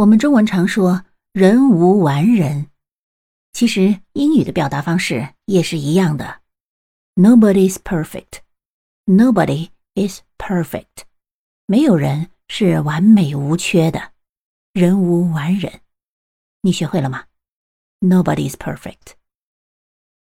我们中文常说人无完人，其实英语的表达方式也是一样的。nobody is perfect，nobody is perfect，没有人是完美无缺的。人无完人，你学会了吗？nobody is perfect。